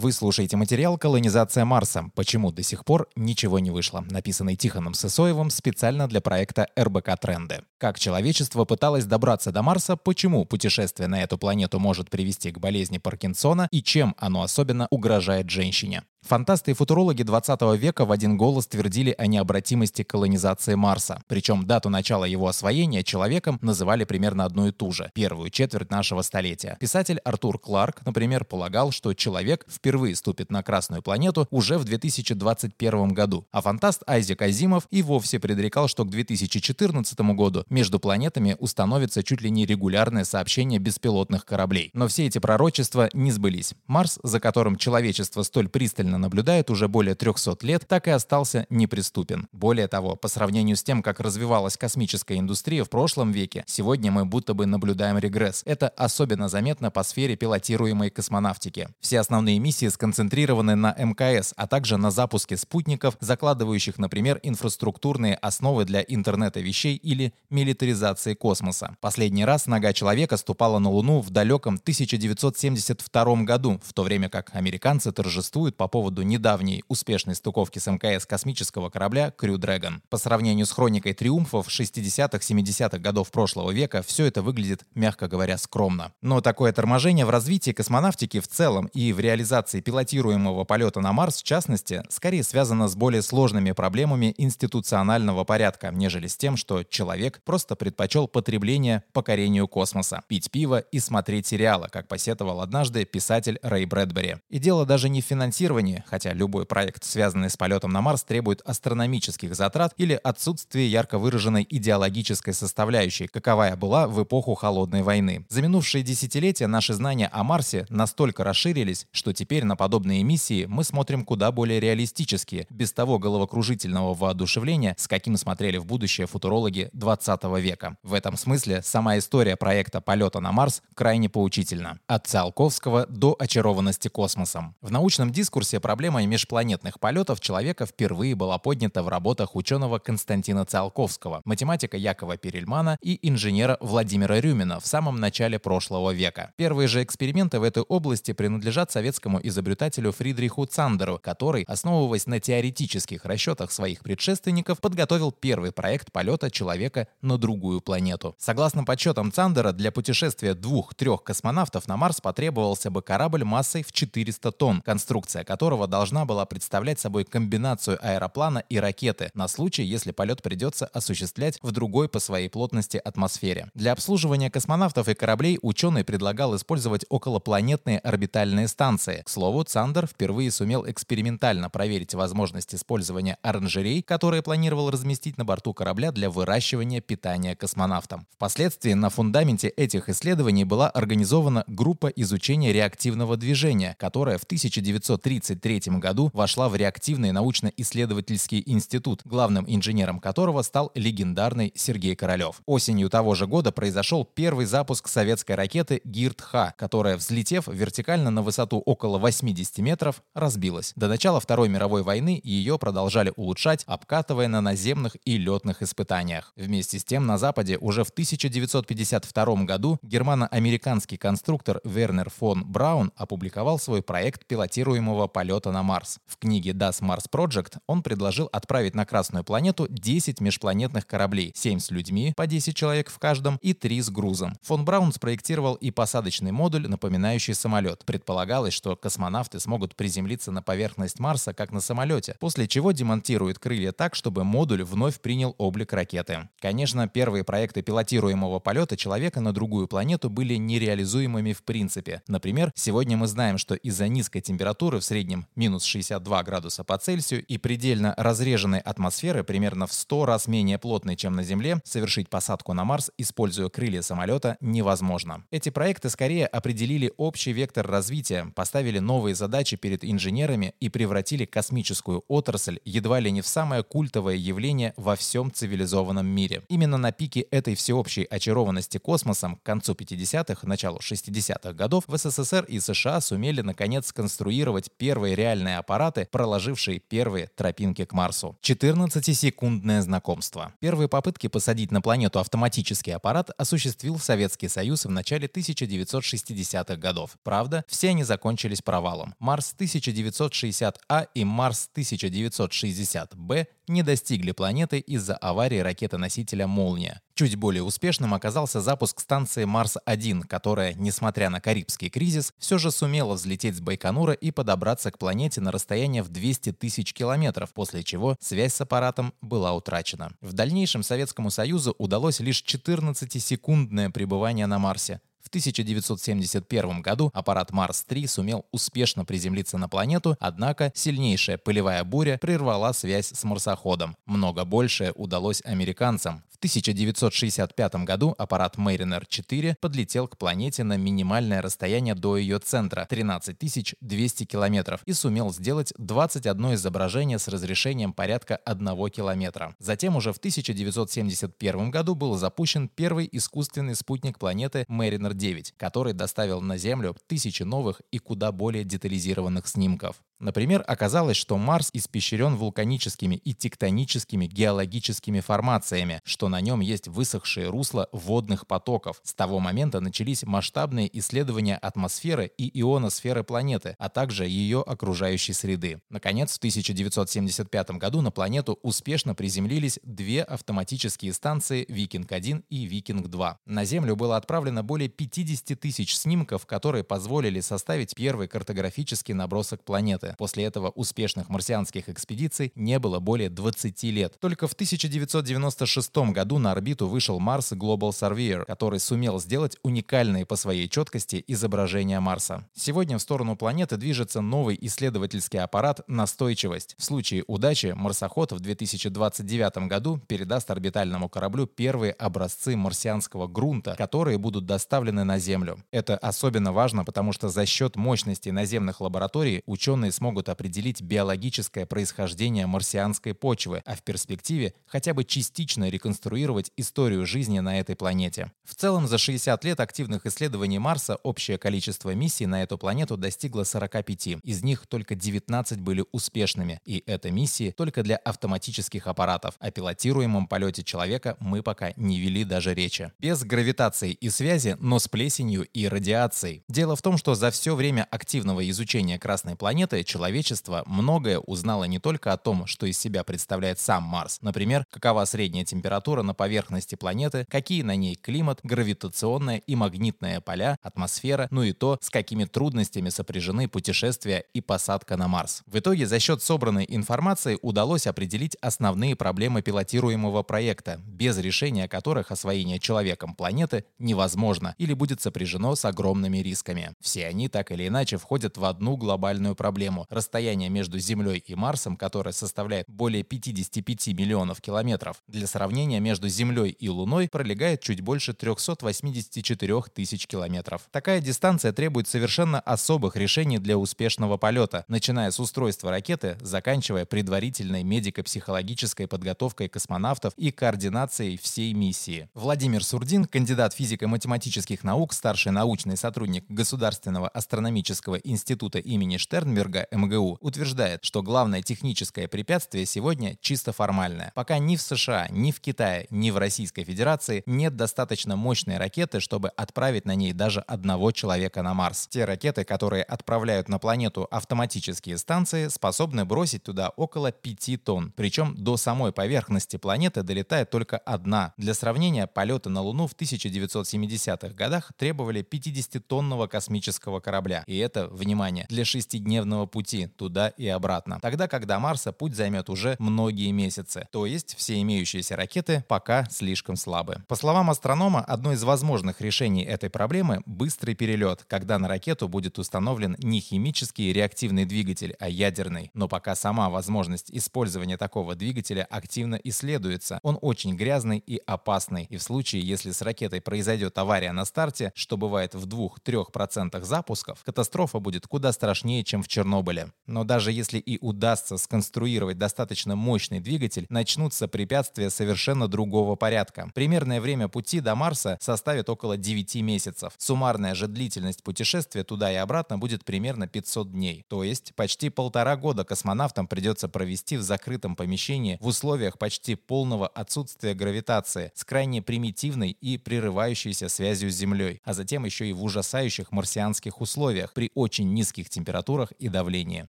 Вы слушаете материал «Колонизация Марса. Почему до сих пор ничего не вышло», написанный Тихоном Сысоевым специально для проекта РБК «Тренды». Как человечество пыталось добраться до Марса, почему путешествие на эту планету может привести к болезни Паркинсона и чем оно особенно угрожает женщине. Фантасты и футурологи 20 века в один голос твердили о необратимости колонизации Марса. Причем дату начала его освоения человеком называли примерно одну и ту же – первую четверть нашего столетия. Писатель Артур Кларк, например, полагал, что человек впервые ступит на Красную планету уже в 2021 году. А фантаст Айзек Азимов и вовсе предрекал, что к 2014 году между планетами установится чуть ли не регулярное сообщение беспилотных кораблей. Но все эти пророчества не сбылись. Марс, за которым человечество столь пристально наблюдает уже более 300 лет, так и остался неприступен. Более того, по сравнению с тем, как развивалась космическая индустрия в прошлом веке, сегодня мы будто бы наблюдаем регресс. Это особенно заметно по сфере пилотируемой космонавтики. Все основные миссии сконцентрированы на МКС, а также на запуске спутников, закладывающих, например, инфраструктурные основы для интернета вещей или милитаризации космоса. Последний раз нога человека ступала на Луну в далеком 1972 году, в то время как американцы торжествуют по поводу недавней успешной стыковки с МКС космического корабля Crew Dragon. По сравнению с хроникой триумфов 60-70-х годов прошлого века, все это выглядит, мягко говоря, скромно. Но такое торможение в развитии космонавтики в целом и в реализации пилотируемого полета на Марс, в частности, скорее связано с более сложными проблемами институционального порядка, нежели с тем, что человек просто предпочел потребление покорению космоса, пить пиво и смотреть сериалы, как посетовал однажды писатель Рэй Брэдбери. И дело даже не в финансировании хотя любой проект, связанный с полетом на Марс, требует астрономических затрат или отсутствия ярко выраженной идеологической составляющей, каковая была в эпоху Холодной войны. За минувшие десятилетия наши знания о Марсе настолько расширились, что теперь на подобные миссии мы смотрим куда более реалистически, без того головокружительного воодушевления, с каким смотрели в будущее футурологи 20 века. В этом смысле сама история проекта полета на Марс крайне поучительна. От Циолковского до очарованности космосом. В научном дискурсе проблема межпланетных полетов человека впервые была поднята в работах ученого Константина Циолковского, математика Якова Перельмана и инженера Владимира Рюмина в самом начале прошлого века. Первые же эксперименты в этой области принадлежат советскому изобретателю Фридриху Цандеру, который, основываясь на теоретических расчетах своих предшественников, подготовил первый проект полета человека на другую планету. Согласно подсчетам Цандера, для путешествия двух-трех космонавтов на Марс потребовался бы корабль массой в 400 тонн, конструкция которого должна была представлять собой комбинацию аэроплана и ракеты на случай, если полет придется осуществлять в другой по своей плотности атмосфере. Для обслуживания космонавтов и кораблей ученый предлагал использовать околопланетные орбитальные станции. К слову, Цандер впервые сумел экспериментально проверить возможность использования оранжерей, которые планировал разместить на борту корабля для выращивания питания космонавтам. Впоследствии на фундаменте этих исследований была организована группа изучения реактивного движения, которая в 1930 1933 году вошла в реактивный научно-исследовательский институт, главным инженером которого стал легендарный Сергей Королев. Осенью того же года произошел первый запуск советской ракеты Гирт-Х, которая, взлетев вертикально на высоту около 80 метров, разбилась. До начала Второй мировой войны ее продолжали улучшать, обкатывая на наземных и летных испытаниях. Вместе с тем на Западе уже в 1952 году германо-американский конструктор Вернер фон Браун опубликовал свой проект пилотируемого полета на Марс. В книге Das Mars Project он предложил отправить на Красную планету 10 межпланетных кораблей, 7 с людьми, по 10 человек в каждом, и 3 с грузом. Фон Браун спроектировал и посадочный модуль, напоминающий самолет. Предполагалось, что космонавты смогут приземлиться на поверхность Марса, как на самолете, после чего демонтируют крылья так, чтобы модуль вновь принял облик ракеты. Конечно, первые проекты пилотируемого полета человека на другую планету были нереализуемыми в принципе. Например, сегодня мы знаем, что из-за низкой температуры в среднем минус 62 градуса по Цельсию и предельно разреженной атмосферы примерно в 100 раз менее плотной, чем на Земле, совершить посадку на Марс, используя крылья самолета, невозможно. Эти проекты скорее определили общий вектор развития, поставили новые задачи перед инженерами и превратили космическую отрасль едва ли не в самое культовое явление во всем цивилизованном мире. Именно Именно на пике этой всеобщей очарованности космосом к концу 50-х, началу 60-х годов в СССР и США сумели наконец сконструировать первые реальные аппараты, проложившие первые тропинки к Марсу. 14-секундное знакомство. Первые попытки посадить на планету автоматический аппарат осуществил Советский Союз в начале 1960-х годов. Правда, все они закончились провалом. Марс 1960А и Марс 1960Б не достигли планеты из-за аварии ракеты-носителя «Молния». Чуть более успешным оказался запуск станции Марс-1, которая, несмотря на Карибский кризис, все же сумела взлететь с Байконура и подобраться к планете на расстояние в 200 тысяч километров, после чего связь с аппаратом была утрачена. В дальнейшем Советскому Союзу удалось лишь 14-секундное пребывание на Марсе. В 1971 году аппарат Марс-3 сумел успешно приземлиться на планету, однако сильнейшая пылевая буря прервала связь с марсоходом. Много большее удалось американцам. В 1965 году аппарат Mariner 4 подлетел к планете на минимальное расстояние до ее центра – 13 200 километров и сумел сделать 21 изображение с разрешением порядка 1 километра. Затем уже в 1971 году был запущен первый искусственный спутник планеты Mariner 9, который доставил на Землю тысячи новых и куда более детализированных снимков. Например, оказалось, что Марс испещрен вулканическими и тектоническими геологическими формациями, что на нем есть высохшие русла водных потоков. С того момента начались масштабные исследования атмосферы и ионосферы планеты, а также ее окружающей среды. Наконец, в 1975 году на планету успешно приземлились две автоматические станции «Викинг-1» и «Викинг-2». На Землю было отправлено более 50 тысяч снимков, которые позволили составить первый картографический набросок планеты. После этого успешных марсианских экспедиций не было более 20 лет. Только в 1996 году на орбиту вышел Марс Global Surveyor, который сумел сделать уникальные по своей четкости изображения Марса. Сегодня в сторону планеты движется новый исследовательский аппарат «Настойчивость». В случае удачи марсоход в 2029 году передаст орбитальному кораблю первые образцы марсианского грунта, которые будут доставлены на Землю. Это особенно важно, потому что за счет мощности наземных лабораторий ученые смогут определить биологическое происхождение марсианской почвы, а в перспективе хотя бы частично реконструировать историю жизни на этой планете. В целом, за 60 лет активных исследований Марса общее количество миссий на эту планету достигло 45. Из них только 19 были успешными, и это миссии только для автоматических аппаратов. О пилотируемом полете человека мы пока не вели даже речи. Без гравитации и связи, но с плесенью и радиацией. Дело в том, что за все время активного изучения Красной планеты человечество многое узнало не только о том, что из себя представляет сам Марс, например, какова средняя температура на поверхности планеты, какие на ней климат, гравитационное и магнитное поля, атмосфера, ну и то, с какими трудностями сопряжены путешествия и посадка на Марс. В итоге за счет собранной информации удалось определить основные проблемы пилотируемого проекта, без решения которых освоение человеком планеты невозможно или будет сопряжено с огромными рисками. Все они так или иначе входят в одну глобальную проблему расстояние между Землей и Марсом, которое составляет более 55 миллионов километров. Для сравнения, между Землей и Луной пролегает чуть больше 384 тысяч километров. Такая дистанция требует совершенно особых решений для успешного полета, начиная с устройства ракеты, заканчивая предварительной медико-психологической подготовкой космонавтов и координацией всей миссии. Владимир Сурдин, кандидат физико-математических наук, старший научный сотрудник Государственного астрономического института имени Штернберга, МГУ утверждает, что главное техническое препятствие сегодня чисто формальное. Пока ни в США, ни в Китае, ни в Российской Федерации нет достаточно мощной ракеты, чтобы отправить на ней даже одного человека на Марс. Те ракеты, которые отправляют на планету автоматические станции, способны бросить туда около 5 тонн. Причем до самой поверхности планеты долетает только одна. Для сравнения, полеты на Луну в 1970-х годах требовали 50-тонного космического корабля. И это, внимание, для шестидневного пути туда и обратно. Тогда до Марса путь займет уже многие месяцы. То есть все имеющиеся ракеты пока слишком слабы. По словам астронома, одно из возможных решений этой проблемы – быстрый перелет, когда на ракету будет установлен не химический реактивный двигатель, а ядерный. Но пока сама возможность использования такого двигателя активно исследуется. Он очень грязный и опасный. И в случае, если с ракетой произойдет авария на старте, что бывает в 2-3% запусков, катастрофа будет куда страшнее, чем в Чернобыле. Но даже если и удастся сконструировать достаточно мощный двигатель, начнутся препятствия совершенно другого порядка. Примерное время пути до Марса составит около 9 месяцев. Суммарная же длительность путешествия туда и обратно будет примерно 500 дней. То есть почти полтора года космонавтам придется провести в закрытом помещении в условиях почти полного отсутствия гравитации с крайне примитивной и прерывающейся связью с Землей, а затем еще и в ужасающих марсианских условиях при очень низких температурах и давлении.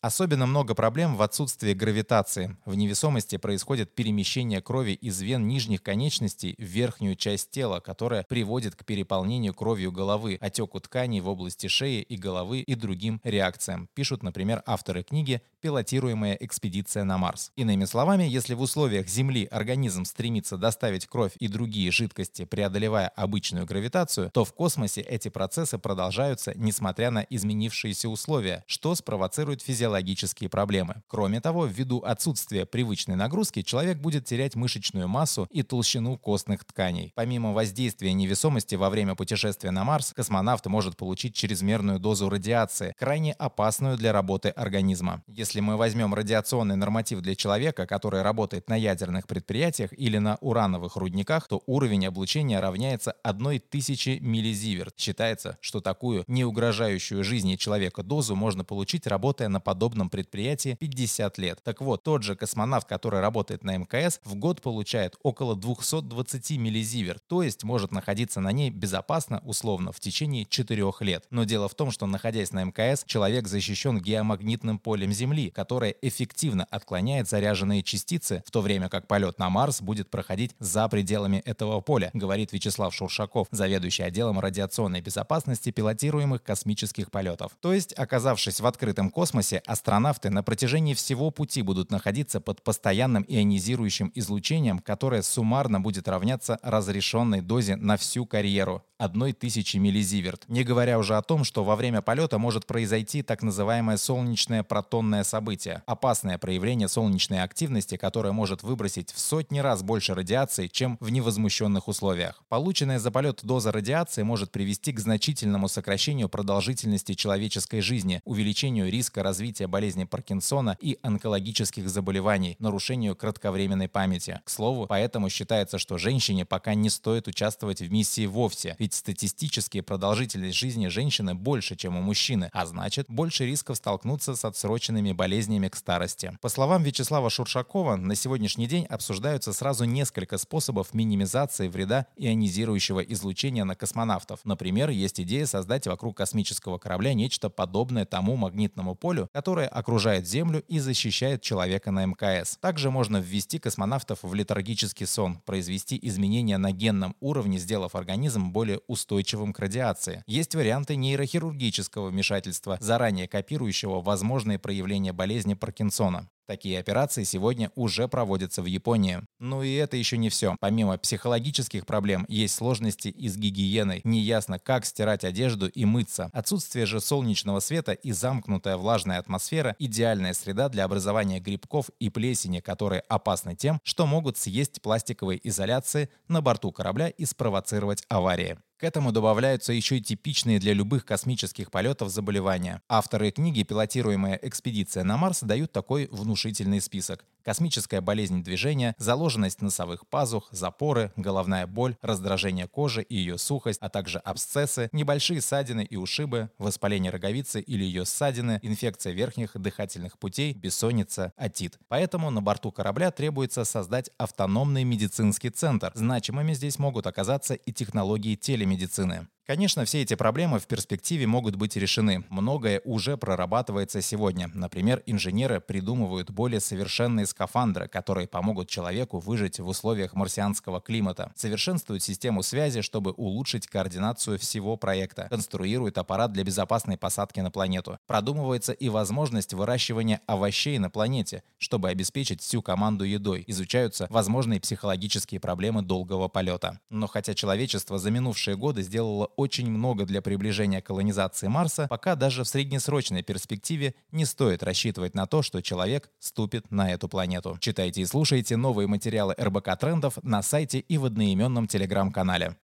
Особенно много проблем в отсутствии гравитации. В невесомости происходит перемещение крови из вен нижних конечностей в верхнюю часть тела, которая приводит к переполнению кровью головы, отеку тканей в области шеи и головы и другим реакциям, пишут, например, авторы книги «Пилотируемая экспедиция на Марс». Иными словами, если в условиях Земли организм стремится доставить кровь и другие жидкости, преодолевая обычную гравитацию, то в космосе эти процессы продолжаются, несмотря на изменившиеся условия, что спровоцирует физиологические проблемы. Кроме того, ввиду отсутствия привычной нагрузки, человек будет терять мышечную массу толщину костных тканей. Помимо воздействия невесомости во время путешествия на Марс, космонавт может получить чрезмерную дозу радиации, крайне опасную для работы организма. Если мы возьмем радиационный норматив для человека, который работает на ядерных предприятиях или на урановых рудниках, то уровень облучения равняется 1000 миллизиверт. Считается, что такую не угрожающую жизни человека дозу можно получить, работая на подобном предприятии 50 лет. Так вот, тот же космонавт, который работает на МКС, в год получает около 220 миллизиверт, то есть может находиться на ней безопасно, условно, в течение 4 лет. Но дело в том, что находясь на МКС, человек защищен геомагнитным полем Земли, которое эффективно отклоняет заряженные частицы, в то время как полет на Марс будет проходить за пределами этого поля, говорит Вячеслав Шуршаков, заведующий отделом радиационной безопасности пилотируемых космических полетов. То есть, оказавшись в открытом космосе, астронавты на протяжении всего пути будут находиться под постоянным ионизирующим излучением, которое суммарно будет равняться разрешенной дозе на всю карьеру одной тысячи миллизиверт. Не говоря уже о том, что во время полета может произойти так называемое солнечное протонное событие – опасное проявление солнечной активности, которое может выбросить в сотни раз больше радиации, чем в невозмущенных условиях. Полученная за полет доза радиации может привести к значительному сокращению продолжительности человеческой жизни, увеличению риска развития болезни Паркинсона и онкологических заболеваний, нарушению кратковременной памяти. К слову, поэтому считается, что женщине пока не стоит участвовать в миссии вовсе, ведь статистически продолжительность жизни женщины больше, чем у мужчины, а значит, больше рисков столкнуться с отсроченными болезнями к старости. По словам Вячеслава Шуршакова, на сегодняшний день обсуждаются сразу несколько способов минимизации вреда ионизирующего излучения на космонавтов. Например, есть идея создать вокруг космического корабля нечто подобное тому магнитному полю, которое окружает Землю и защищает человека на МКС. Также можно ввести космонавтов в летаргический сон, произвести изменения на генном уровне, сделав организм более устойчивым к радиации. Есть варианты нейрохирургического вмешательства, заранее копирующего возможные проявления болезни Паркинсона. Такие операции сегодня уже проводятся в Японии. Ну и это еще не все. Помимо психологических проблем, есть сложности и с гигиеной. Неясно, как стирать одежду и мыться. Отсутствие же солнечного света и замкнутая влажная атмосфера – идеальная среда для образования грибков и плесени, которые опасны тем, что могут съесть пластиковые изоляции на борту корабля и спровоцировать аварии. К этому добавляются еще и типичные для любых космических полетов заболевания. Авторы книги «Пилотируемая экспедиция на Марс» дают такой внушительный список космическая болезнь движения, заложенность носовых пазух, запоры, головная боль, раздражение кожи и ее сухость, а также абсцессы, небольшие ссадины и ушибы, воспаление роговицы или ее ссадины, инфекция верхних дыхательных путей, бессонница, отит. Поэтому на борту корабля требуется создать автономный медицинский центр. Значимыми здесь могут оказаться и технологии телемедицины медицины. Конечно, все эти проблемы в перспективе могут быть решены. Многое уже прорабатывается сегодня. Например, инженеры придумывают более совершенные скафандры, которые помогут человеку выжить в условиях марсианского климата. Совершенствуют систему связи, чтобы улучшить координацию всего проекта. Конструируют аппарат для безопасной посадки на планету. Продумывается и возможность выращивания овощей на планете, чтобы обеспечить всю команду едой. Изучаются возможные психологические проблемы долгого полета. Но хотя человечество за минувшие годы сделало очень много для приближения колонизации Марса, пока даже в среднесрочной перспективе не стоит рассчитывать на то, что человек ступит на эту планету. Читайте и слушайте новые материалы РБК Трендов на сайте и в одноименном телеграм-канале.